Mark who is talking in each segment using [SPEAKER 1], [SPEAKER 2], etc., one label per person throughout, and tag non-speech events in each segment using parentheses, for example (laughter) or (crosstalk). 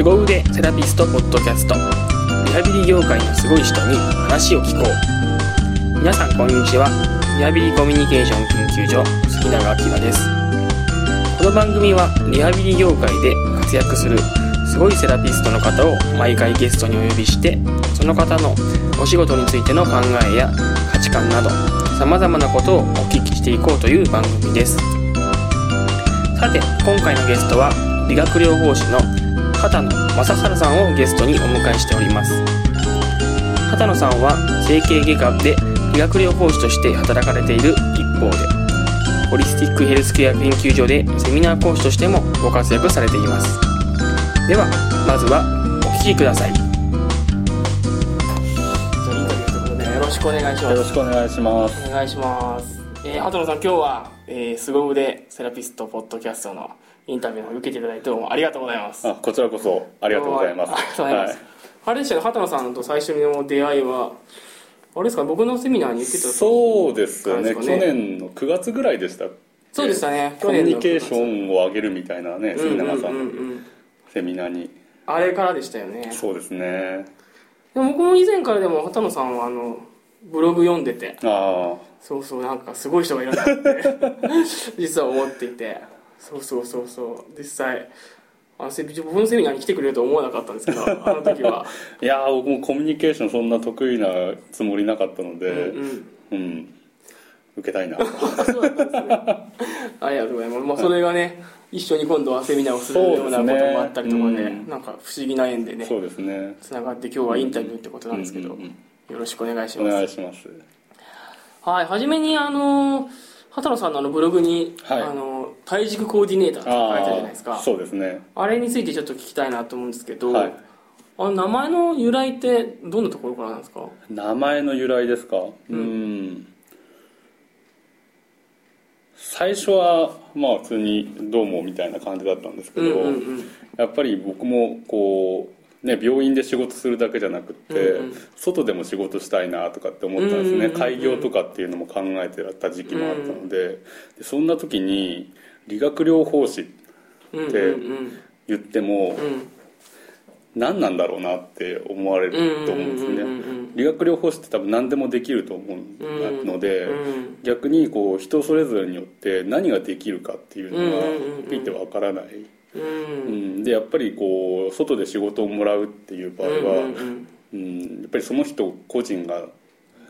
[SPEAKER 1] 凄腕セラピストポッドキャスト。リハビリ業界のすごい人に話を聞こう。皆さんこんにちは。リハビリコミュニケーション研究所杉永明です。この番組はリハビリ業界で活躍するすごいセラピストの方を毎回ゲストにお呼びしてその方のお仕事についての考えや価値観などさまざまなことをお聞きしていこうという番組です。さて今回のゲストは理学療法士の畑野正治さんをゲストにお迎えしております。畑野さんは整形外科で理学療法士として働かれている一方でホリスティックヘルスケア研究所でセミナー講師としてもご活躍されています。ではまずはお聞きください。じゃあインタビューということでよろしくお願いします。
[SPEAKER 2] よろしくお願いします。
[SPEAKER 1] お願いします。えー、畑野さん今日は、えー、凄腕セラピストポッドキャストのインタビューを受けていただいてどうもありがとうございます。
[SPEAKER 2] あこちらこそありがとうございます。
[SPEAKER 1] ありがとうございます、
[SPEAKER 2] はい。
[SPEAKER 1] あれでしたね畑野さんと最初の出会いはあれですか？僕のセミナーに言ってた
[SPEAKER 2] そうですよね。去年の9月ぐらいでした
[SPEAKER 1] そうでしたね。
[SPEAKER 2] コミュニケー
[SPEAKER 1] ン
[SPEAKER 2] ションを上げるみたいなね杉永さん。のセミナーに。
[SPEAKER 1] あれからでしたよね。
[SPEAKER 2] そうですね。
[SPEAKER 1] でも僕も以前からでも畑野さんはあのブログ読んでて。
[SPEAKER 2] あ
[SPEAKER 1] そうそうなんかすごい人がいるなって (laughs) 実は思っていてそうそうそうそう。実際あのセ僕のセミナーに来てくれると思わなかったんですけど (laughs) あの時は。
[SPEAKER 2] あいやー僕もコミュニケーションそんな得意なつもりなかったので
[SPEAKER 1] うん
[SPEAKER 2] うん、受けたいな。
[SPEAKER 1] そうだったんですね。(laughs) ありがとうございます、まあ、それがね一緒に今度はセミナーをするようなこともあったりとかで
[SPEAKER 2] そうですね。うん
[SPEAKER 1] なんか不思議な縁でね
[SPEAKER 2] そうですね。
[SPEAKER 1] つながって今日はインタビューってことなんですけど、
[SPEAKER 2] うんうんうん。
[SPEAKER 1] よろしくお願いし
[SPEAKER 2] お
[SPEAKER 1] ます。
[SPEAKER 2] 願いします。
[SPEAKER 1] はい初めにあの畑野さんのあのブログに、
[SPEAKER 2] はい。
[SPEAKER 1] あの体軸コーディネーターって書いてあるじゃないですか。
[SPEAKER 2] そうですね。
[SPEAKER 1] あれについてちょっと聞きたいなと思うんですけど、
[SPEAKER 2] はい。
[SPEAKER 1] あの名前の由来ってどんなところからなんですか？
[SPEAKER 2] 名前の由来ですか？うん。最初はまあ普通に「どうも」みたいな感じだったんですけど、
[SPEAKER 1] うんうんうん。
[SPEAKER 2] やっぱり僕もこうね病院で仕事するだけじゃなくって、
[SPEAKER 1] うんうん。
[SPEAKER 2] 外でも仕事したいなとかって思ったんですね、
[SPEAKER 1] うんうんうんうん。
[SPEAKER 2] 開業とかっていうのも考えてた時期もあったので,、でそんな時に理学療法士
[SPEAKER 1] うんうん
[SPEAKER 2] で
[SPEAKER 1] うん
[SPEAKER 2] 言っても
[SPEAKER 1] うん。
[SPEAKER 2] 何なんだろうなって思われると思うんですね、
[SPEAKER 1] うんうんうんうん
[SPEAKER 2] 理学療法士って多分何でもできると思うので、
[SPEAKER 1] うん
[SPEAKER 2] 逆にこう人それぞれによって何ができるかっていうのが
[SPEAKER 1] うんうんうんうん。
[SPEAKER 2] ピッてわからない、
[SPEAKER 1] うん。
[SPEAKER 2] うん、でやっぱりこう外で仕事をもらうっていう場合は、
[SPEAKER 1] うん
[SPEAKER 2] やっぱりその人個人が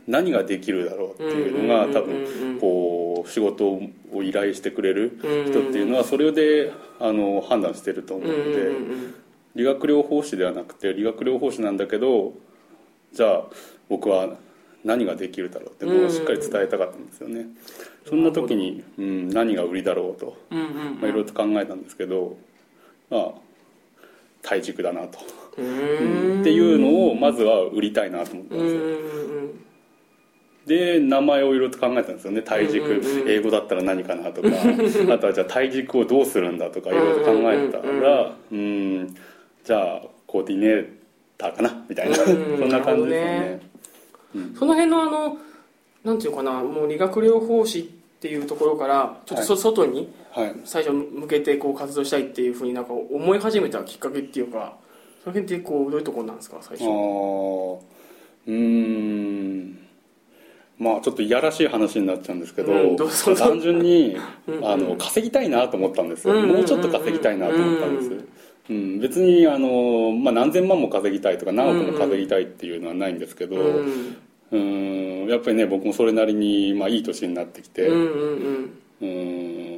[SPEAKER 2] 何ができるだろうっていうのが
[SPEAKER 1] うん
[SPEAKER 2] 多分こう仕事を依頼してくれる
[SPEAKER 1] うん
[SPEAKER 2] 人っていうのはそれであの判断してると思うので理学療法士ではなくて理学療法士なんだけどじゃあ僕は何ができるだろうっていうのをしっかり伝えたかったんですよね。そんな時に、うん、何が売りだろうといろいろと考えたんですけど、まあ、体軸だなと、
[SPEAKER 1] う
[SPEAKER 2] うん。
[SPEAKER 1] ん
[SPEAKER 2] っていうのをまずは売りたいなと思ったんですよ、で名前をいろいろと考えたんですよね。体軸、英語だったら何かなとか。(laughs) あとはじゃあ体軸をどうするんだとかいろいろと考えてたらうんじゃあコーディネーターかなみたいな、
[SPEAKER 1] うん
[SPEAKER 2] そんな感じですよね。
[SPEAKER 1] うん。その辺のあのなんていうかなもう理学療法士っていうところからちょっとそ、外に
[SPEAKER 2] はい
[SPEAKER 1] 最初向けてこう活動したいっていうふうになんか思い始めたきっかけっていうかその辺ってこうどういうところなんですか？最
[SPEAKER 2] あ
[SPEAKER 1] 初
[SPEAKER 2] ー。うーん。まあちょっといやらしい話になっちゃうんですけど、
[SPEAKER 1] うんど
[SPEAKER 2] 単純に
[SPEAKER 1] うん。うん。
[SPEAKER 2] あの稼ぎたいなと思ったんですよ、
[SPEAKER 1] うんうんうんうん。
[SPEAKER 2] もうちょっと稼ぎたいなと思ったんです、うん。別にあの、まあ、何千万も稼ぎたいとか何億も稼ぎたいっていうのはないんですけど、
[SPEAKER 1] うん。
[SPEAKER 2] うん。やっぱりね僕もそれなりに、まあ、いい年になってきて、
[SPEAKER 1] うんうん。
[SPEAKER 2] うん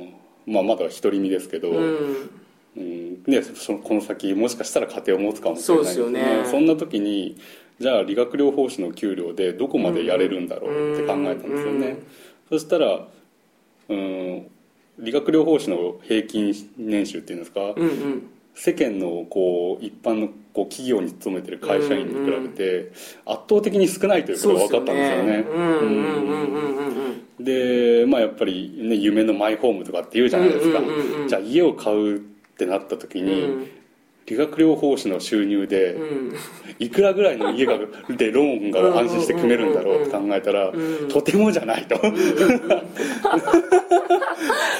[SPEAKER 2] まあ、まだ独り身ですけど、
[SPEAKER 1] うん。うん。
[SPEAKER 2] そのこの先もしかしたら家庭を持つかもしれない
[SPEAKER 1] ですよね。
[SPEAKER 2] そんな時にじゃあ理学療法士の給料でどこまでやれるんだろうって考えたんですよね、そしたらうん理学療法士の平均年収っていうんですか、
[SPEAKER 1] うんうん。
[SPEAKER 2] 世間のこう一般のこう企業に勤めてる会社員に比べて圧倒的に少ないということが分かったんですよね
[SPEAKER 1] うんうんうんうんうんうん
[SPEAKER 2] でまあやっぱり、ね、夢のマイホームとかって言うじゃないですか、
[SPEAKER 1] うんうんうんうん
[SPEAKER 2] じゃあ家を買うってなった時に、理学療法士の収入で
[SPEAKER 1] うん。
[SPEAKER 2] いくらぐらいの家がでローンが安心して組めるんだろうって考えたら
[SPEAKER 1] ん
[SPEAKER 2] とてもじゃないと。(laughs)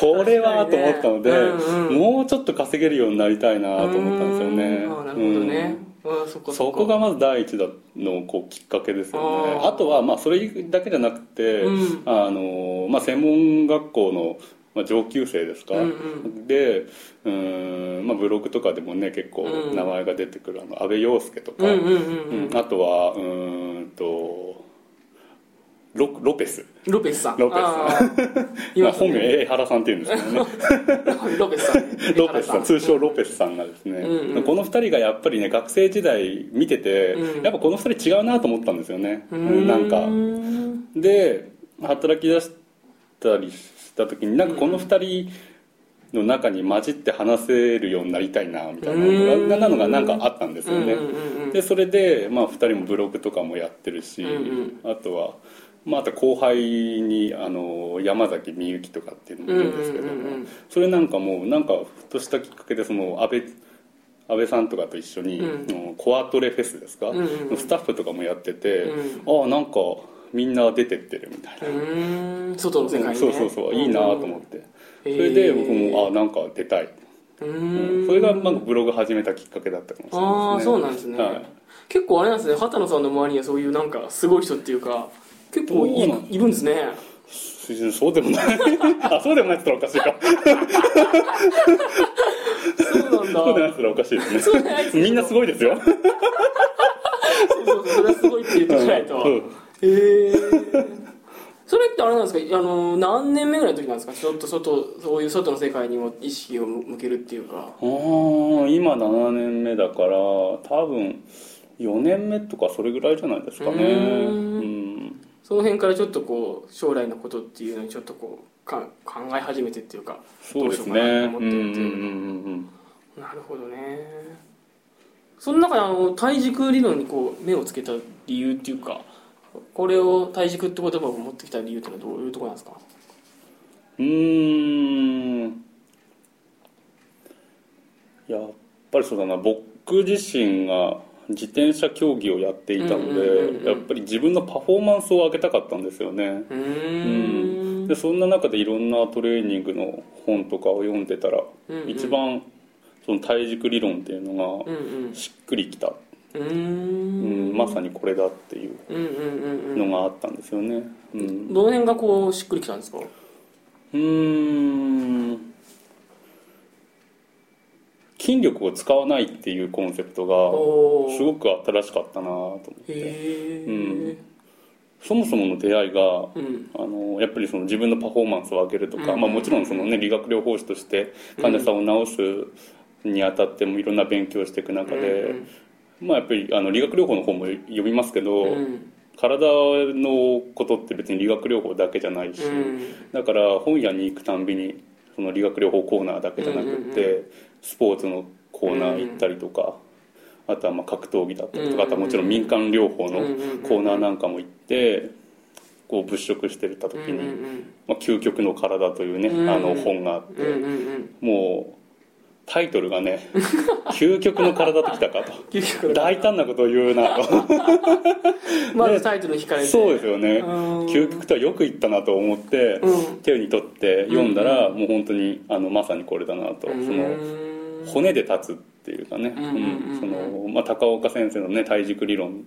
[SPEAKER 2] これはと思ったので
[SPEAKER 1] うんうん。
[SPEAKER 2] もうちょっと稼げるようになりたいなと思ったんですよね。
[SPEAKER 1] なるほどね、そ
[SPEAKER 2] こがまず第一だのこうきっかけですよね。
[SPEAKER 1] あ
[SPEAKER 2] とはまあそれだけじゃなくて、
[SPEAKER 1] うん。
[SPEAKER 2] あのまあ、専門学校の、まあ、上級生ですか、
[SPEAKER 1] うんう
[SPEAKER 2] でうーん、まあ、ブログとかでもね結構
[SPEAKER 1] うん。
[SPEAKER 2] 名前が出てくる、あの安倍陽介とか、あとはうーんとロロペス。
[SPEAKER 1] ロペスさん。
[SPEAKER 2] ロペス。
[SPEAKER 1] あー。(laughs) い
[SPEAKER 2] まあ、
[SPEAKER 1] ますね
[SPEAKER 2] 本名江原さんっていうんですけどね。(laughs)
[SPEAKER 1] ロペスさん。
[SPEAKER 2] ロペスさん。通称ロペスさんがですね、
[SPEAKER 1] うんうん。
[SPEAKER 2] この2人がやっぱりね学生時代見てて、
[SPEAKER 1] うん。
[SPEAKER 2] やっぱこの2人違うなと思ったんですよね、
[SPEAKER 1] う
[SPEAKER 2] うん。なんか。
[SPEAKER 1] ん
[SPEAKER 2] で働き出したりした時になんかこの2人の中に混じって話せるようになりたいなみたいななのがなんかあったんですよね、
[SPEAKER 1] うんうんうんうん
[SPEAKER 2] でそれで、まあ、2人もブログとかもやってるし、
[SPEAKER 1] うん。
[SPEAKER 2] あとは、まあ、あと後輩にあの山崎みゆきとかっていうのもいるんですけども、
[SPEAKER 1] うんうん。
[SPEAKER 2] それなんかもうなんかふとしたきっかけでその安倍安倍さんとかと一緒に、
[SPEAKER 1] うん。
[SPEAKER 2] うんコアトレフェスですか、
[SPEAKER 1] うんうんうん。
[SPEAKER 2] スタッフとかもやってて、
[SPEAKER 1] う
[SPEAKER 2] ああなんかみんな出てってるみたいな、
[SPEAKER 1] 外の世界にね。
[SPEAKER 2] そうそうそう。いいなと思って、
[SPEAKER 1] うん
[SPEAKER 2] それで僕もあなんか出たい、
[SPEAKER 1] うーん。
[SPEAKER 2] それがなんかブログ始めたきっかけだったかもしれないですね。
[SPEAKER 1] ああそうなんですね、
[SPEAKER 2] はい。
[SPEAKER 1] 結構あれなんですね。畑野さんの周りにはそういうなんかすごい人っていうか結構いいるんですね。(laughs)
[SPEAKER 2] そうでもないあそうでもないって言ったらおかしいか。
[SPEAKER 1] そうなんだ。
[SPEAKER 2] そうでないって言ったらおかしいですね。
[SPEAKER 1] そう
[SPEAKER 2] みんなすごいですよ。
[SPEAKER 1] そうそうそれはすごいって言ってないと、
[SPEAKER 2] うん
[SPEAKER 1] へえそれってあれなんですか？あの何年目ぐらいの時なんですか？ちょっと外そういう外の世界にも意識を向けるっていうか。
[SPEAKER 2] あー今7年目だから多分4年目とかそれぐらいじゃないですかね。
[SPEAKER 1] うんその辺からちょっとこう将来のことっていうのにちょっとこうか考え始めてっていうか
[SPEAKER 2] そうです
[SPEAKER 1] どうしようかな思ってて
[SPEAKER 2] んうんうんうん
[SPEAKER 1] なるほどね。その中であの体軸理論にこう目をつけた理由っていうかこれを体軸って言葉を持ってきた理由っていうのはどういうところなんですか？
[SPEAKER 2] うーん。やっぱりそうだな。僕自身が自転車競技をやっていたのでやっぱり自分のパフォーマンスを上げたかったんですよね。
[SPEAKER 1] うーん。
[SPEAKER 2] でそんな中でいろんなトレーニングの本とかを読んでたら、
[SPEAKER 1] うんうん。
[SPEAKER 2] 一番その体軸理論っていうの
[SPEAKER 1] うん
[SPEAKER 2] がしっくりきた、
[SPEAKER 1] うー
[SPEAKER 2] うん
[SPEAKER 1] ん
[SPEAKER 2] まさにこれだっていうのがあったんですよね。うん。
[SPEAKER 1] どの辺がこうしっくりきたんですか？
[SPEAKER 2] うーん筋力を使わないっていうコンセプトがすごく新しかったなと思って。うん。そもそもの出会いが
[SPEAKER 1] うん。
[SPEAKER 2] あのやっぱりその自分のパフォーマンスを上げるとか、
[SPEAKER 1] うん。
[SPEAKER 2] まあ、もちろんその、ね、理学療法士として患者さんを治すにあたってもいろんな勉強をしていく中で、まあ、やっぱりあの理学療法の方も読みますけど、体のことって別に理学療法だけじゃないし、
[SPEAKER 1] うん。
[SPEAKER 2] だから本屋に行くたんびにその理学療法コーナーだけじゃなくって、
[SPEAKER 1] うん
[SPEAKER 2] スポーツのコーナー行ったりとか、あとはまあ格闘技だったりとか、
[SPEAKER 1] うん
[SPEAKER 2] あとはもちろん民間療法のコーナーなんかも行ってこう物色してた時に、まあ、究極の体というね、
[SPEAKER 1] うん
[SPEAKER 2] あの本があって、もうタイトルがね「究極の体ときたか」(laughs) と。大胆なことを言うなと。(laughs)
[SPEAKER 1] まずタイトルに惹かれて。
[SPEAKER 2] そうですよね。
[SPEAKER 1] うん。
[SPEAKER 2] 究極とはよく言ったなと思って、
[SPEAKER 1] うん。
[SPEAKER 2] 手に取って読んだら、もう本当にあのまさにこれだなと、
[SPEAKER 1] うん
[SPEAKER 2] その骨で立つっていうかね、高岡先生のね体軸理論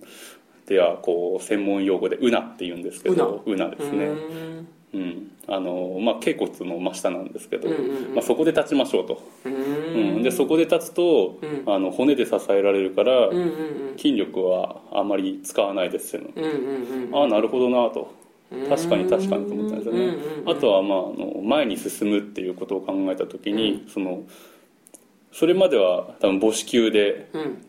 [SPEAKER 2] ではこう専門用語で「うな」って言うんですけど「うな」ですね、うん。あのまあ、頸骨の真下なんですけど、
[SPEAKER 1] うんうんうん。
[SPEAKER 2] まあ、そこで立ちましょうと、
[SPEAKER 1] う
[SPEAKER 2] うん。ん、でそこで立つと、
[SPEAKER 1] うん。
[SPEAKER 2] あの骨で支えられるから、
[SPEAKER 1] うんうん
[SPEAKER 2] 筋力はあまり使わないですよ、
[SPEAKER 1] うんうんうんうん。
[SPEAKER 2] ああなるほどなと。確かに確かにと思ったんですよね、
[SPEAKER 1] うんうんうん
[SPEAKER 2] あとは、まあ、あの前に進むっていうことを考えた時に、そのそれまでは多分母子球で
[SPEAKER 1] うん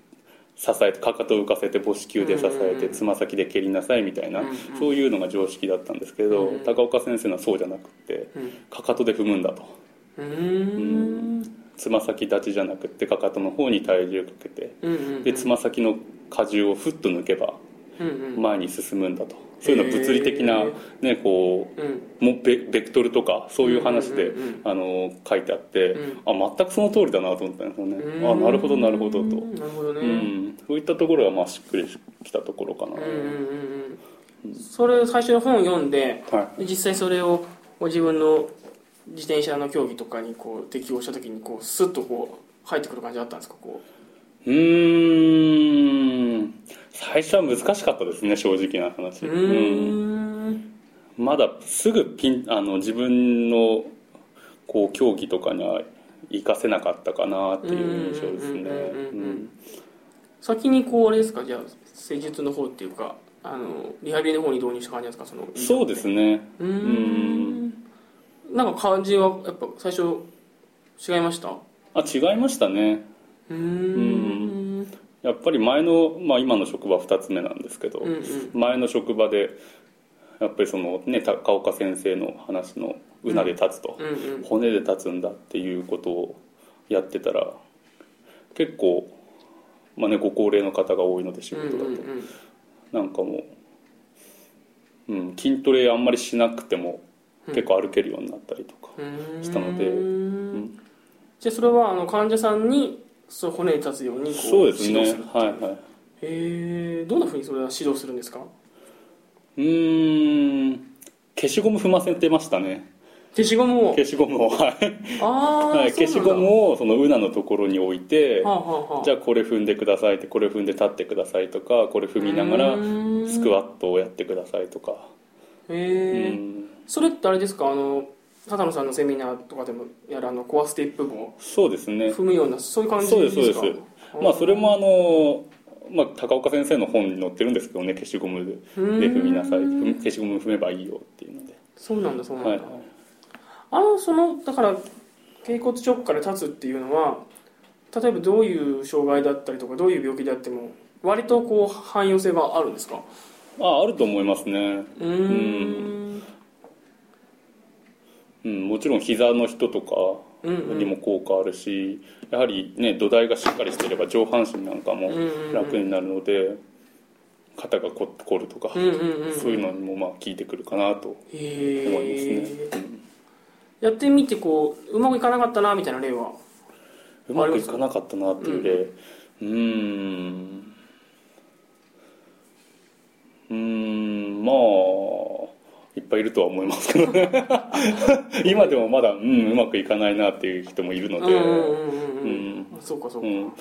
[SPEAKER 2] 支えてかかとを浮かせて母子球で支えてつま先で蹴りなさいみたいな、そういうのが常識だったんですけど、
[SPEAKER 1] うん
[SPEAKER 2] 高岡先生のはそうじゃなくって
[SPEAKER 1] うん。
[SPEAKER 2] かかとで踏むんだと。つま先立ちじゃなくってかかとの方に体重をかけてでつま先の荷重をふっと抜けば前に進むんだとそういうの物理的なね、こう
[SPEAKER 1] うん。
[SPEAKER 2] もベベクトルとかそういう話で、あの書いてあって、
[SPEAKER 1] うん。
[SPEAKER 2] あ全くその通りだなと思ったんですよね、
[SPEAKER 1] うん。
[SPEAKER 2] あなるほどなるほどと、
[SPEAKER 1] なるほどね、
[SPEAKER 2] うん、そういったところがまあしっくりきたところかな、
[SPEAKER 1] それ最初の本を読んで
[SPEAKER 2] は
[SPEAKER 1] で実際それをご自分の自転車の競技とかにこう適応した時にこうスッとこう入ってくる感じだったんですかこ
[SPEAKER 2] いうーん最初は難しかったですね正直な話。
[SPEAKER 1] うん。
[SPEAKER 2] まだすぐピンあの自分のこう競技とかには活かせなかったかなっていう印象ですね。
[SPEAKER 1] 先にこうあれですか？じゃあ施術の方っていうかあのリハビリの方に導入した感じですか？その
[SPEAKER 2] そうですね。
[SPEAKER 1] うーん。なんか感じはやっぱ最初違いました？う
[SPEAKER 2] あ違いましたね。
[SPEAKER 1] ーん
[SPEAKER 2] やっぱり前の、まあ、今の職場2つ目なんですけど、
[SPEAKER 1] うんうん。
[SPEAKER 2] 前の職場でやっぱりそのね高岡先生の話の「うなで立つと」
[SPEAKER 1] うんうん
[SPEAKER 2] 骨で立つんだっていうことをやってたら結構、まあね、ご高齢の方が多いので仕事だと、
[SPEAKER 1] うんうんうん。
[SPEAKER 2] なんかもう、うん、筋トレあんまりしなくても結構歩けるようになったりとか、したのでん。
[SPEAKER 1] じゃあそれはあの患者さんにそう骨に立つようにこう
[SPEAKER 2] そうですね。
[SPEAKER 1] 指導するっていう。
[SPEAKER 2] はいはい。
[SPEAKER 1] へえどんなふうにそれは指導するんですか？
[SPEAKER 2] うーん。消しゴム踏ませてましたね。
[SPEAKER 1] 消しゴムを？
[SPEAKER 2] 消しゴムをはい、はい、消しゴムをそのウナのところに置いて
[SPEAKER 1] はあ、はあはあ、
[SPEAKER 2] じゃあこれ踏んでくださいってこれ踏んで立ってくださいとかこれ踏みながらスクワットをやってくださいとか。う
[SPEAKER 1] へえ、
[SPEAKER 2] ん。
[SPEAKER 1] それってあれですか？あの畑野さんのセミナーとかでもやるあのコアステップも
[SPEAKER 2] そうですね。
[SPEAKER 1] 踏むようなそういう感じ
[SPEAKER 2] そう
[SPEAKER 1] でか
[SPEAKER 2] ですすそうです。まあそれもあのまあ、高岡先生の本に載ってるんですけどね消しゴムで。踏みなさい。消しゴム踏めばいいよっていうので。
[SPEAKER 1] そうなんだそうなんだ、
[SPEAKER 2] はい。
[SPEAKER 1] あのそのだから頸骨直下で立つっていうのは例えばどういう障害だったりとかどういう病気であっても割とこう汎用性があるんですか？
[SPEAKER 2] ああると思いますね。
[SPEAKER 1] うーん
[SPEAKER 2] うん、もちろん膝の人とか
[SPEAKER 1] うんうん。
[SPEAKER 2] にも効果あるし、やはりね土台がしっかりしていれば上半身なんかも
[SPEAKER 1] うんうんうん。
[SPEAKER 2] 楽になるので、肩がこ凝るとか、
[SPEAKER 1] うんうんうん
[SPEAKER 2] そういうのにもまあ効いてくるかなと
[SPEAKER 1] へ
[SPEAKER 2] 思いますね。
[SPEAKER 1] え、やってみてこううまくいかなかったなみたいな例は？
[SPEAKER 2] うまくいかなかったなっていう例。うーん。うーんまあぱいいるとは思いますけどね。(laughs) 今でもまだ、うん、うまくいかないなっていう人もいるので、
[SPEAKER 1] そうかそうか、
[SPEAKER 2] うん、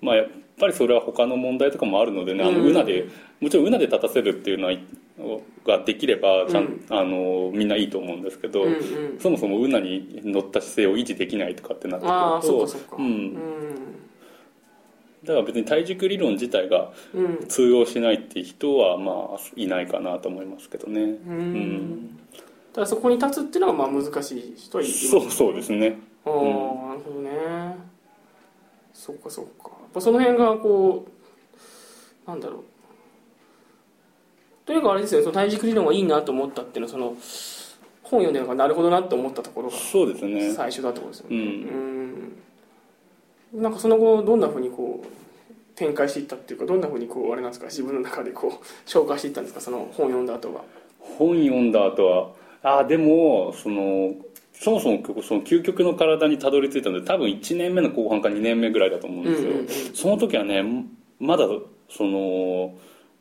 [SPEAKER 2] まあやっぱりそれは他の問題とかもあるのでね、あのうなでもちろんうなで立たせるっていうのはができればちゃん、
[SPEAKER 1] うん。
[SPEAKER 2] あのみんないいと思うんですけど、
[SPEAKER 1] うんうん。
[SPEAKER 2] そもそもうなに乗った姿勢を維持できないとかってなってくる
[SPEAKER 1] ああそう
[SPEAKER 2] と
[SPEAKER 1] かそうか。
[SPEAKER 2] うん、だから別に体軸理論自体が
[SPEAKER 1] うんうん
[SPEAKER 2] 通用しないっていう人はまあいないかなと思いますけどね。
[SPEAKER 1] うん
[SPEAKER 2] うん
[SPEAKER 1] ただそこに立つっていうのはまあ難しい人はいる
[SPEAKER 2] そうそうですね。
[SPEAKER 1] ああ、なるほどねそっかそっかやっぱその辺がこうなんだろうとにかくあれですよねその体軸理論がいいなと思ったっていうのはその本読んでるのがなるほどなって思ったところが
[SPEAKER 2] そうですね。
[SPEAKER 1] 最初だってことですよ
[SPEAKER 2] う
[SPEAKER 1] ね
[SPEAKER 2] ん。
[SPEAKER 1] うんなんかその後どんなふうにこう展開していったっていうかどんなふうにこうあれなんですか？自分の中でこう消化していったんですか？その本読んだ後は。
[SPEAKER 2] 本読んだ後は？ああでもそのそもそもその究極の体にたどり着いたので多分1年目の後半か2年目ぐらいだと思うんですよ、
[SPEAKER 1] うんうんうん。
[SPEAKER 2] その時はねまだその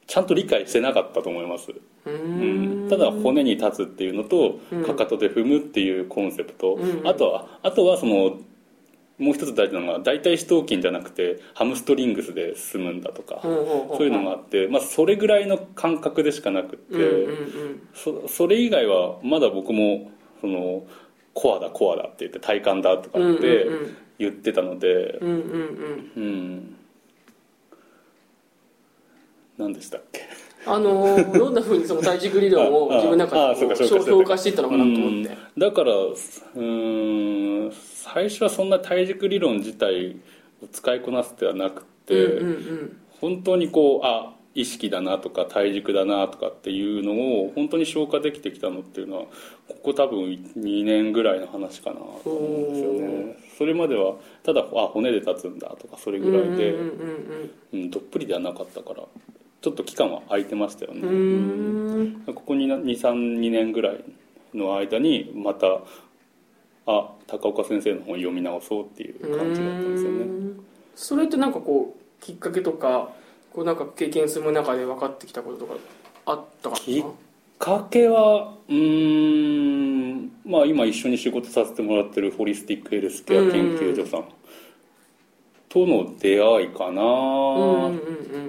[SPEAKER 2] ちゃんと理解してなかったと思います、
[SPEAKER 1] う
[SPEAKER 2] うん。ん、ただ骨に立つっていうのと
[SPEAKER 1] うん。
[SPEAKER 2] かかとで踏むっていうコンセプト、
[SPEAKER 1] うんうん。
[SPEAKER 2] あとはあとはそのもう一つ大事なのが大腿四頭筋じゃなくてハムストリングスで進むんだとか、そういうのがあって、まあ、それぐらいの感覚でしかなくって、そそれ以外はまだ僕もそのコアだコアだって言って体幹だとかって
[SPEAKER 1] うん
[SPEAKER 2] 言ってたので
[SPEAKER 1] うんうんうん。
[SPEAKER 2] うん。何でしたっけ？
[SPEAKER 1] あのーどんなふうにその体軸理論を (laughs) 自分の中でこう
[SPEAKER 2] そうかそうか
[SPEAKER 1] 評価していったのかなと思って。
[SPEAKER 2] うん。だからうーん最初はそんな体軸理論自体を使いこなすではなくて、
[SPEAKER 1] うんうん
[SPEAKER 2] 本当にこうあ意識だなとか体軸だなとかっていうのを本当に消化できてきたのっていうのはここ多分2年ぐらいの話かなと思うんですよね。それまではただあ骨で立つんだとかそれ
[SPEAKER 1] うん
[SPEAKER 2] ぐらいで、
[SPEAKER 1] うんうんうん。
[SPEAKER 2] うん、どっぷりではなかったからちょっと期間は空いてましたよね、ここに232年ぐらいの間にまたあ高岡先生の本読み直そうっていう感じだったんですよね。
[SPEAKER 1] それってなんかこうきっかけとかこうなんか経験する中で分かってきたこととかあったかな？
[SPEAKER 2] きっかけはうーんまあ今一緒に仕事させてもらってるホリスティックヘルスケア研究所さんとの出会いかな。
[SPEAKER 1] う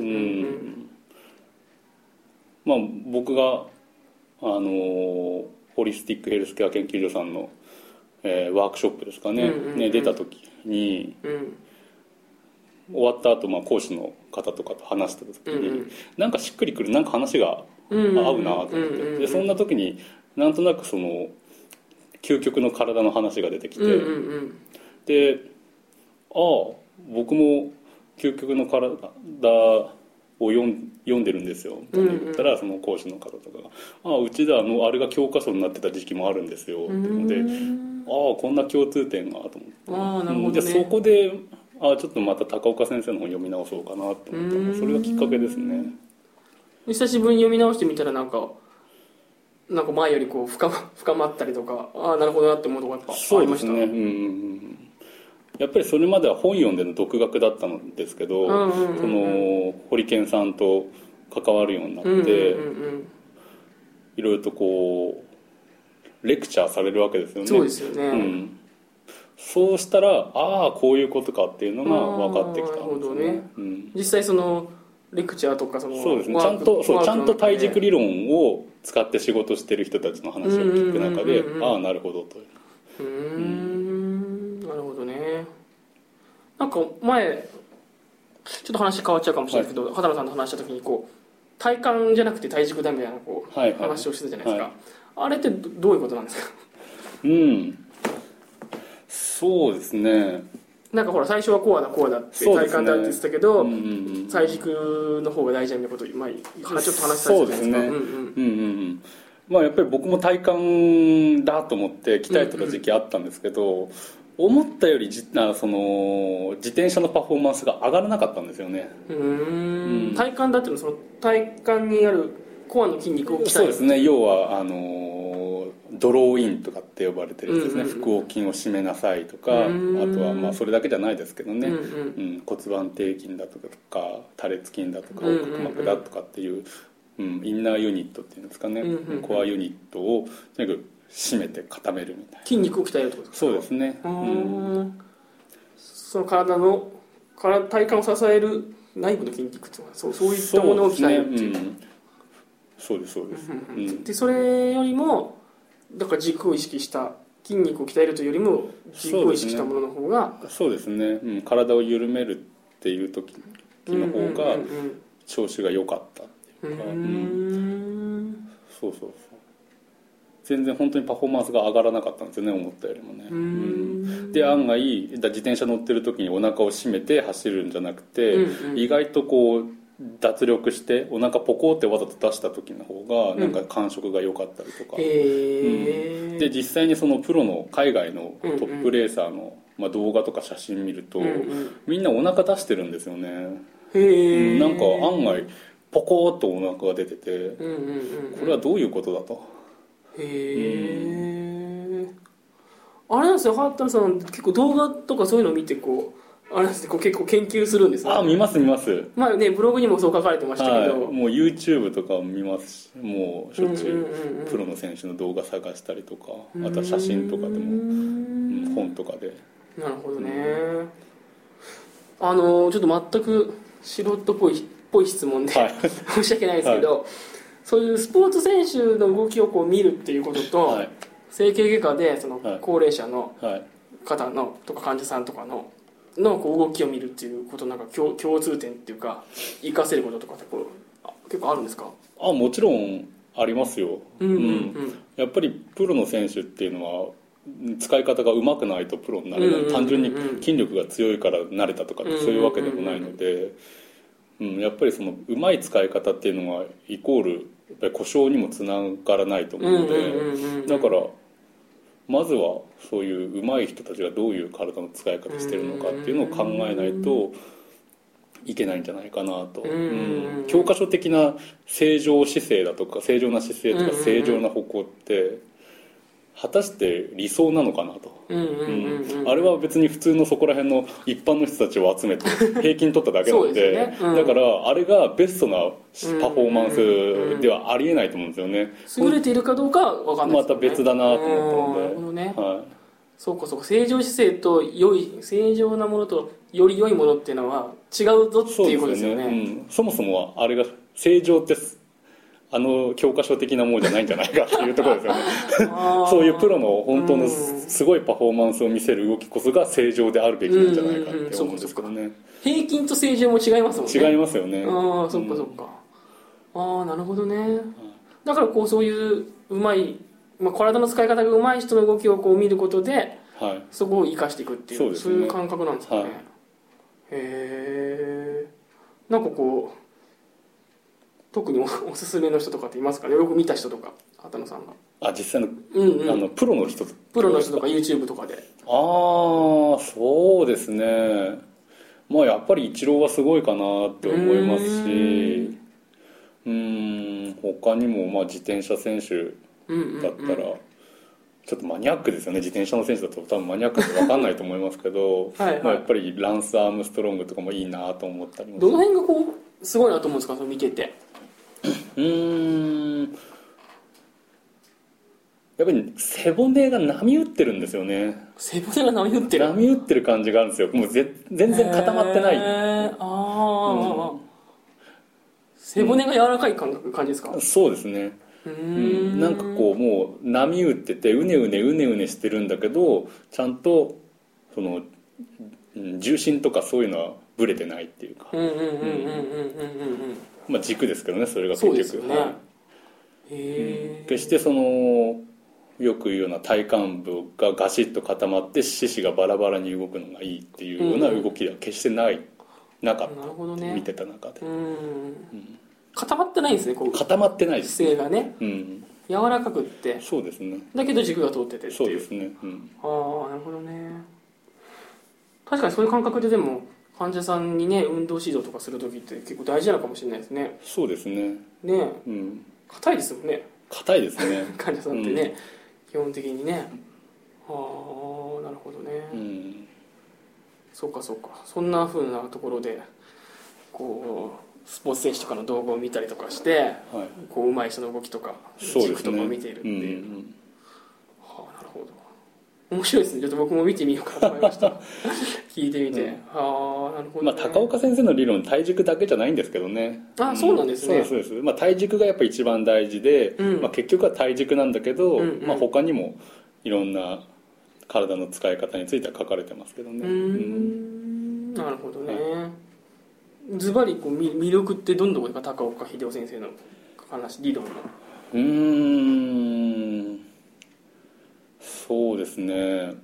[SPEAKER 1] ん。
[SPEAKER 2] まあ僕があのーホリスティックヘルスケア研究所さんの、えーワークショップですかね,、
[SPEAKER 1] うんうんうん。
[SPEAKER 2] ね出た時に
[SPEAKER 1] うん。
[SPEAKER 2] 終わった後、まあ講師の方とかと話した時に、
[SPEAKER 1] うんうん。
[SPEAKER 2] なんかしっくりくるなんか話が
[SPEAKER 1] うんうん
[SPEAKER 2] 合うなと思って、
[SPEAKER 1] うんうんうん。
[SPEAKER 2] でそんな時になんとなくその究極の体の話が出てきて、
[SPEAKER 1] うんうんうん。
[SPEAKER 2] でああ僕も究極の体を読ん読んでるんですよって言ったら、その講師の方とかが「ああうちではあのあれが教科書になってた時期もあるんですよ」っていうので、
[SPEAKER 1] うん
[SPEAKER 2] ああこんな共通点がと思って。
[SPEAKER 1] ああなるほどね。
[SPEAKER 2] でそこでああちょっとまた高岡先生の本読み直そうかなと思ったそれがきっかけですね。
[SPEAKER 1] 久しぶりに読み直してみたらなんかなんか前よりこう深ま (laughs) 深まったりとかああなるほどなって思うとこやっぱありました。
[SPEAKER 2] そうですねうやっぱりそれまでは本読んでの独学だったんですけど、
[SPEAKER 1] うんうんうんうん。
[SPEAKER 2] その堀健さんと関わるようになって、
[SPEAKER 1] うんうんうん。
[SPEAKER 2] いろいろとこうレクチャーされるわけですよね。
[SPEAKER 1] そうですよね、
[SPEAKER 2] うん、そうしたらああこういうことかっていうのが分かってきたんです
[SPEAKER 1] あーなるほどね。
[SPEAKER 2] うん、
[SPEAKER 1] 実際そのレクチャーとかその
[SPEAKER 2] そうですね。ちゃんとそうちゃんと体軸
[SPEAKER 1] の
[SPEAKER 2] 理論を使って仕事してる人たちの話を聞く中でああなるほどと。
[SPEAKER 1] うーん。なるほどね。なんか前ちょっと話変わっちゃうかもしれないですけど、畑野さんと話した時にこう体幹じゃなくて体軸だみたいなこう、
[SPEAKER 2] はいはい。
[SPEAKER 1] 話をしてたじゃないですか、
[SPEAKER 2] はい。
[SPEAKER 1] あれってどどういうことなんですか？
[SPEAKER 2] うん。そうですね。
[SPEAKER 1] なんかほら最初はこうだこうだって体幹だって言ってたけど、
[SPEAKER 2] うんうんうん
[SPEAKER 1] 体軸の方が大事だみたいなことを今ちょっと話したじゃないですか。
[SPEAKER 2] そうですね。
[SPEAKER 1] うんうん
[SPEAKER 2] うん。うんうんまあやっぱり僕も体幹だと思って鍛えてた時期あったんですけど、思ったよりじあその自転車のパフォーマンスが上がらなかったんですよね。
[SPEAKER 1] うーん。体幹だっていうのはその体幹にあるコアの筋肉を鍛える。
[SPEAKER 2] そうですね。要はあのドローインとかって呼ばれてるやつですね、腹横筋を締めなさいとかあ
[SPEAKER 1] うん。
[SPEAKER 2] とはまあそれだけじゃないですけどね、
[SPEAKER 1] うんうん。
[SPEAKER 2] うん。骨盤底筋だとか多裂筋だとか横隔膜だとかっていう、うん、インナーユニットっていうんですかね、
[SPEAKER 1] うんうんうん。
[SPEAKER 2] コアユニットをとにかく締めて固めるみたいな。
[SPEAKER 1] 筋肉を鍛えるってことですか？
[SPEAKER 2] そうですね、
[SPEAKER 1] う
[SPEAKER 2] うん。
[SPEAKER 1] その体の体体幹を支える内部の筋肉っていうのはそうそういったものを鍛えるっていう
[SPEAKER 2] そうですね。うん。そうですそうです、うん
[SPEAKER 1] でそれよりもだから軸を意識した筋肉を鍛えるというよりも軸を意識したものの方が
[SPEAKER 2] そうですね、うん、体を緩めるっていう時の方が調子が良かったっていうか、
[SPEAKER 1] うん。う
[SPEAKER 2] うん
[SPEAKER 1] ん。
[SPEAKER 2] そうそうそう全然本当にパフォーマンスが上がらなかったんですよね思ったよりもね、
[SPEAKER 1] うーん。
[SPEAKER 2] で案外だ自転車乗ってる時にお腹を締めて走るんじゃなくて、
[SPEAKER 1] うんうん。
[SPEAKER 2] 意外とこう脱力してお腹ポコってわざと出した時の方がなんか感触が良かったりとか、
[SPEAKER 1] へえ
[SPEAKER 2] で実際にそのプロの海外のトップレーサーの、まあ、動画とか写真見ると、
[SPEAKER 1] うんうん。
[SPEAKER 2] みんなお腹出してるんですよね、
[SPEAKER 1] へえ
[SPEAKER 2] なんか案外ポコーっとお腹が出てて
[SPEAKER 1] うんうんうん。
[SPEAKER 2] これはどういうことだと。
[SPEAKER 1] へえあれなんですよハッタンさん結構動画とかそういうのを見てこうあれなんですねこう結構研究するんですね。
[SPEAKER 2] あ見ます見ます。
[SPEAKER 1] まあねブログにもそう書かれてました
[SPEAKER 2] はい、
[SPEAKER 1] けど、
[SPEAKER 2] もう YouTube とかも見ますしもうしょっちゅ
[SPEAKER 1] うんうんうんう
[SPEAKER 2] うん。プロの選手の動画探したりとかあとは写真とかでも、
[SPEAKER 1] うー
[SPEAKER 2] うん
[SPEAKER 1] ん
[SPEAKER 2] 本とかで。
[SPEAKER 1] なるほどね、あのちょっと全く素人っぽいっぽい質問で、
[SPEAKER 2] はい。(laughs)
[SPEAKER 1] 申し訳ないですけど、そういうスポーツ選手の動きをこう見るっていうことと、
[SPEAKER 2] はい。
[SPEAKER 1] 整形外科でその
[SPEAKER 2] はい。
[SPEAKER 1] 高齢者の
[SPEAKER 2] はい。
[SPEAKER 1] 方のとか患者さんとかののこう動きを見るっていうことなんか共共通点っていうか活かせることとかってこうあ結構あるんですか？
[SPEAKER 2] あもちろんありますよ、
[SPEAKER 1] うんうんうん。
[SPEAKER 2] やっぱりプロの選手っていうのは使い方が上手くないとプロになれない、単純に筋力が強いから慣れたとかってそういうわけでもないので、うん、やっぱりその上手い使い方っていうのはイコールやっぱり故障にもつながらないと思うので、だからまずはそういう上手い人たちがどういう体の使い方してるのかっていうのを考えないといけないんじゃないかなと、
[SPEAKER 1] うん
[SPEAKER 2] うん教科書的な正常姿勢だとか正常な姿勢とか正常な歩行って果たして理想なのかなと、あれは別に普通のそこら辺の一般の人たちを集めて (laughs) 平均取っただけなので
[SPEAKER 1] ね。うん。
[SPEAKER 2] だからあれがベストなパフォーマンスではありえないと思うんですよね、
[SPEAKER 1] 優れているかどうかは分かんない
[SPEAKER 2] また別だなと思ったので、は
[SPEAKER 1] そうかそうか。正常姿勢と良い正常なものとより良いものっていうのは違うぞ
[SPEAKER 2] い、
[SPEAKER 1] っていうことですよね。
[SPEAKER 2] うん、そもそもあれが正常ってあの教科書的なものじゃないんじゃないかっていうところですよね。そういうプロの本当の
[SPEAKER 1] うん。
[SPEAKER 2] すごいパフォーマンスを見せる動きこそが正常であるべきなんじゃないかって思うんですけどね。
[SPEAKER 1] 平均と正常も違いますもんね。
[SPEAKER 2] 違いますよね。
[SPEAKER 1] ああそっかそっか、ああなるほどね。だからこうそういううまい、まあ、体の使い方がうまい人の動きをこう見ることで
[SPEAKER 2] はい。
[SPEAKER 1] そこを生かしていくっていう
[SPEAKER 2] そうね。
[SPEAKER 1] いう感覚なんですかね、
[SPEAKER 2] はい。
[SPEAKER 1] へえなんかこう特におおすすめの人とかっていますか？ねよく見た人とか畑野さんが。
[SPEAKER 2] あ実際の,、
[SPEAKER 1] うんうん。
[SPEAKER 2] あのプロの人
[SPEAKER 1] プロの人とか YouTube とかで。
[SPEAKER 2] ああそうですね。まあやっぱりイチローはすごいかなって思いますし。うーん他にもまあ自転車選手だったら、ちょっとマニアックですよね。自転車の選手だと多分マニアックで分かんないと思いますけど (laughs)
[SPEAKER 1] はいはい。
[SPEAKER 2] まあ、やっぱりランス・アームストロングとかもいいなと思ったりも
[SPEAKER 1] どの辺がこうすごいなと思うんですか？その見てて
[SPEAKER 2] うーん。やっぱり背骨が波打ってるんですよね。
[SPEAKER 1] 背骨が波打ってる。
[SPEAKER 2] 波打ってる感じがあるんですよ。もうぜ全然固まってない。
[SPEAKER 1] へー。ああ、背骨が柔らかい感覚感じですか？
[SPEAKER 2] そうですね。
[SPEAKER 1] う
[SPEAKER 2] ん。んなんかこうもう波打っててうねうねうねうねしてるんだけどちゃんとそのうん重心とかそういうのはブレてないっていうか、
[SPEAKER 1] うんうんうんうんうんうんうんうん
[SPEAKER 2] まあ、軸ですけどねそれが結局。
[SPEAKER 1] ね
[SPEAKER 2] はい。決してそのよく言うような体幹部がガシッと固まって四肢がバラバラに動くのがいいっていうような動きでは決してない。なかっ
[SPEAKER 1] なるほどね。
[SPEAKER 2] た見てた中で。
[SPEAKER 1] うん。固まってないんですねこう。
[SPEAKER 2] 固まってないです。
[SPEAKER 1] 姿勢がね。
[SPEAKER 2] うん。
[SPEAKER 1] 柔らかくって。
[SPEAKER 2] そうですね。
[SPEAKER 1] だけど軸が通ってて
[SPEAKER 2] そうですねうん
[SPEAKER 1] ああなるほどね確かにそういう。感覚ででも患者さんにね運動指導とかする時って結構大事なのかもしれないですね。
[SPEAKER 2] そうですね。
[SPEAKER 1] ね。
[SPEAKER 2] うん。
[SPEAKER 1] 硬いですもんね。
[SPEAKER 2] 硬いですね。
[SPEAKER 1] 患者さんってね、基本的にね。ああなるほどね、
[SPEAKER 2] うん。
[SPEAKER 1] そうかそうか。そんな風なところでこうスポーツ選手とかの動画を見たりとかして
[SPEAKER 2] はい。
[SPEAKER 1] こう上手い人の動きとか軸とかを見ているって
[SPEAKER 2] う。ん
[SPEAKER 1] いう、面白いですね。ちょっと僕も見てみようかと思いました。(laughs) 聞いてみて、
[SPEAKER 2] うん。
[SPEAKER 1] はあなるほど、ね。
[SPEAKER 2] まあ、高岡先生の理論体軸だけじゃないんですけどね。
[SPEAKER 1] あそうなんですね。
[SPEAKER 2] そうですそうです、まあ、体軸がやっぱ一番大事で、
[SPEAKER 1] うん。
[SPEAKER 2] まあ、結局は体軸なんだけど、
[SPEAKER 1] うんうん。
[SPEAKER 2] まあ、他にもいろんな体の使い方については書かれてますけどね。
[SPEAKER 1] うーん。なるほどね。ズバリこうみ魅力ってどんなとこか？高岡秀夫先生の話理論の。
[SPEAKER 2] うーんそうですね。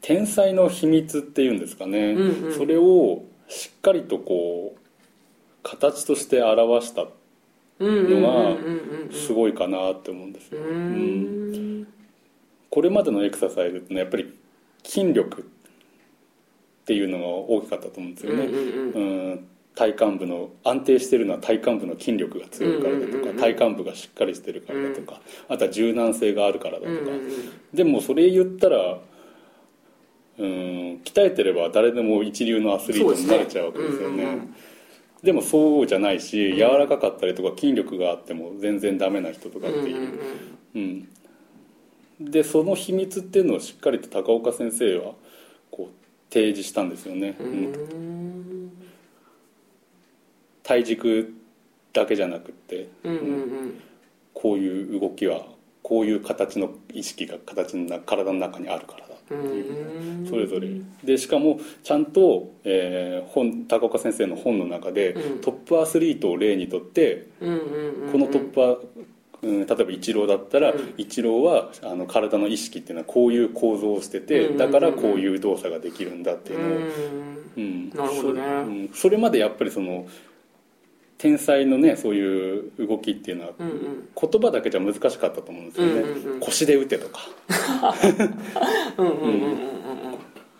[SPEAKER 2] 天才の秘密っていうんですかね、
[SPEAKER 1] うんうん。
[SPEAKER 2] それをしっかりとこう形として表したのがすごいかなって思うんですよ、
[SPEAKER 1] うーん。
[SPEAKER 2] これまでのエクササイズってのはやっぱり筋力っていうのが大きかったと思うんですよね、
[SPEAKER 1] うん
[SPEAKER 2] 体幹部の安定してるのは体幹部の筋力が強いからだとか、体幹部がしっかりしてるからだとか、あとは柔軟性があるからだとか、でもそれ言ったらうん鍛えてれば誰でも一流のアスリートになれちゃうわけですよね。
[SPEAKER 1] で
[SPEAKER 2] もそうじゃないし柔らかかったりとか筋力があっても全然ダメな人とかっていう、
[SPEAKER 1] うん
[SPEAKER 2] でその秘密っていうのをしっかりと高岡先生はこう提示したんですよね、
[SPEAKER 1] うん
[SPEAKER 2] 体軸だけじゃなくって
[SPEAKER 1] うんうんうん。
[SPEAKER 2] こういう動きはこういう形の意識が形の中体の中にあるからだっていう。それぞれ。でしかもちゃんと、えー本高岡先生の本の中で、
[SPEAKER 1] うん。
[SPEAKER 2] トップアスリートを例にとって
[SPEAKER 1] うんうんうんうん。
[SPEAKER 2] このトップアうん、例えばイチローだったら、
[SPEAKER 1] うん。
[SPEAKER 2] イチローはあの体の意識っていうのはこういう構造をしてて、
[SPEAKER 1] うん
[SPEAKER 2] だからこういう動作ができるんだっていうのを、
[SPEAKER 1] うん。
[SPEAKER 2] うん。
[SPEAKER 1] なるほどね。
[SPEAKER 2] それまでやっぱりその天才のねそういう動きっていうのは
[SPEAKER 1] うんうん。
[SPEAKER 2] 言葉だけじゃ難しかったと思うんですよね、
[SPEAKER 1] うんうんうん
[SPEAKER 2] 腰で打てとか。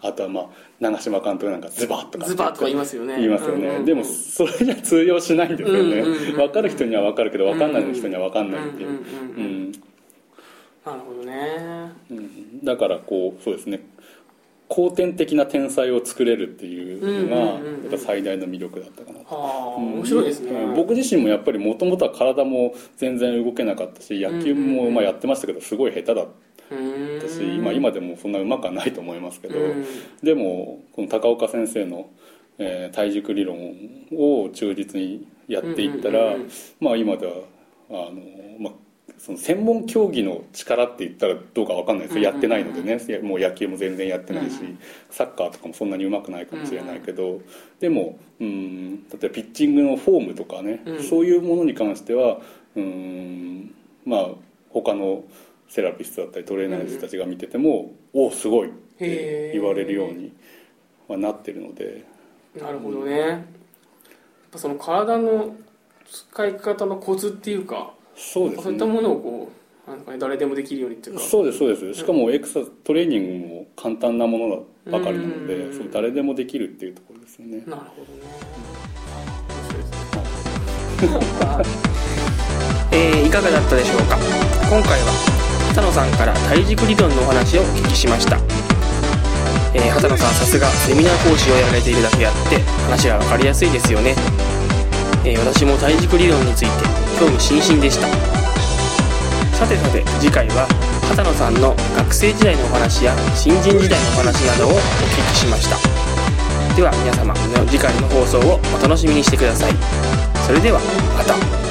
[SPEAKER 2] あとはまあ長嶋監督なんかズバッとか。
[SPEAKER 1] ズバッとか言いますよね。
[SPEAKER 2] 言いますよね、
[SPEAKER 1] うんうんうん
[SPEAKER 2] でもそれじゃ通用しないんですよね、
[SPEAKER 1] うんうん
[SPEAKER 2] 分かる人には分かるけど分かんない人には分かんないっていう、
[SPEAKER 1] うん。なるほどね。
[SPEAKER 2] うん。だからこうそうですね後天的な天才を作れるっていうのがやっぱ最大の魅力だったかなと。
[SPEAKER 1] はあ
[SPEAKER 2] うん
[SPEAKER 1] 面白いですね、
[SPEAKER 2] うん。僕自身もやっぱりもともとは体も全然動けなかったし野球もまあやってましたけどすごい下手だったし、まあ、今でもそんなうまくはないと思いますけど、
[SPEAKER 1] うん。
[SPEAKER 2] でもこの高岡先生の、えー体軸理論を忠実にやっていったら、まあ今ではあの、まあ、その専門競技の力って言ったらどうかわかんないですやってないのでね。もう野球も全然やってないし、
[SPEAKER 1] うん。
[SPEAKER 2] サッカーとかもそんなにうまくないかもしれないけど、でもうん例えばピッチングのフォームとかね、
[SPEAKER 1] うん。
[SPEAKER 2] そういうものに関してはうんまあ他のセラピストだったりトレーナーの人たちが見てても「おおすごい!」って言われるようにはなってるので。
[SPEAKER 1] なるほどね。やっぱその体の使い方のコツっていうか
[SPEAKER 2] そうですね。
[SPEAKER 1] そういったものをこうなんか、ね、誰でもできるようにっていうか。
[SPEAKER 2] そうですそうです。しかもエクサトレーニングも簡単なものばかりなので
[SPEAKER 1] うん。
[SPEAKER 2] そう誰でもできるっていうところですよね。
[SPEAKER 1] なるほどね。面白いです。ね (laughs) えーいかがだったでしょうか？今回は畑野さんから体軸理論のお話をお聞きしました、えー畑野さんさすがセミナー講師をやられているだけあって話が分かりやすいですよね、えー私も体軸理論について興味津々でした。さてさて次回は畑野さんの学生時代のお話や新人時代のお話などをお聞きしました。では皆様次回の放送をお楽しみにしてください。それではまた。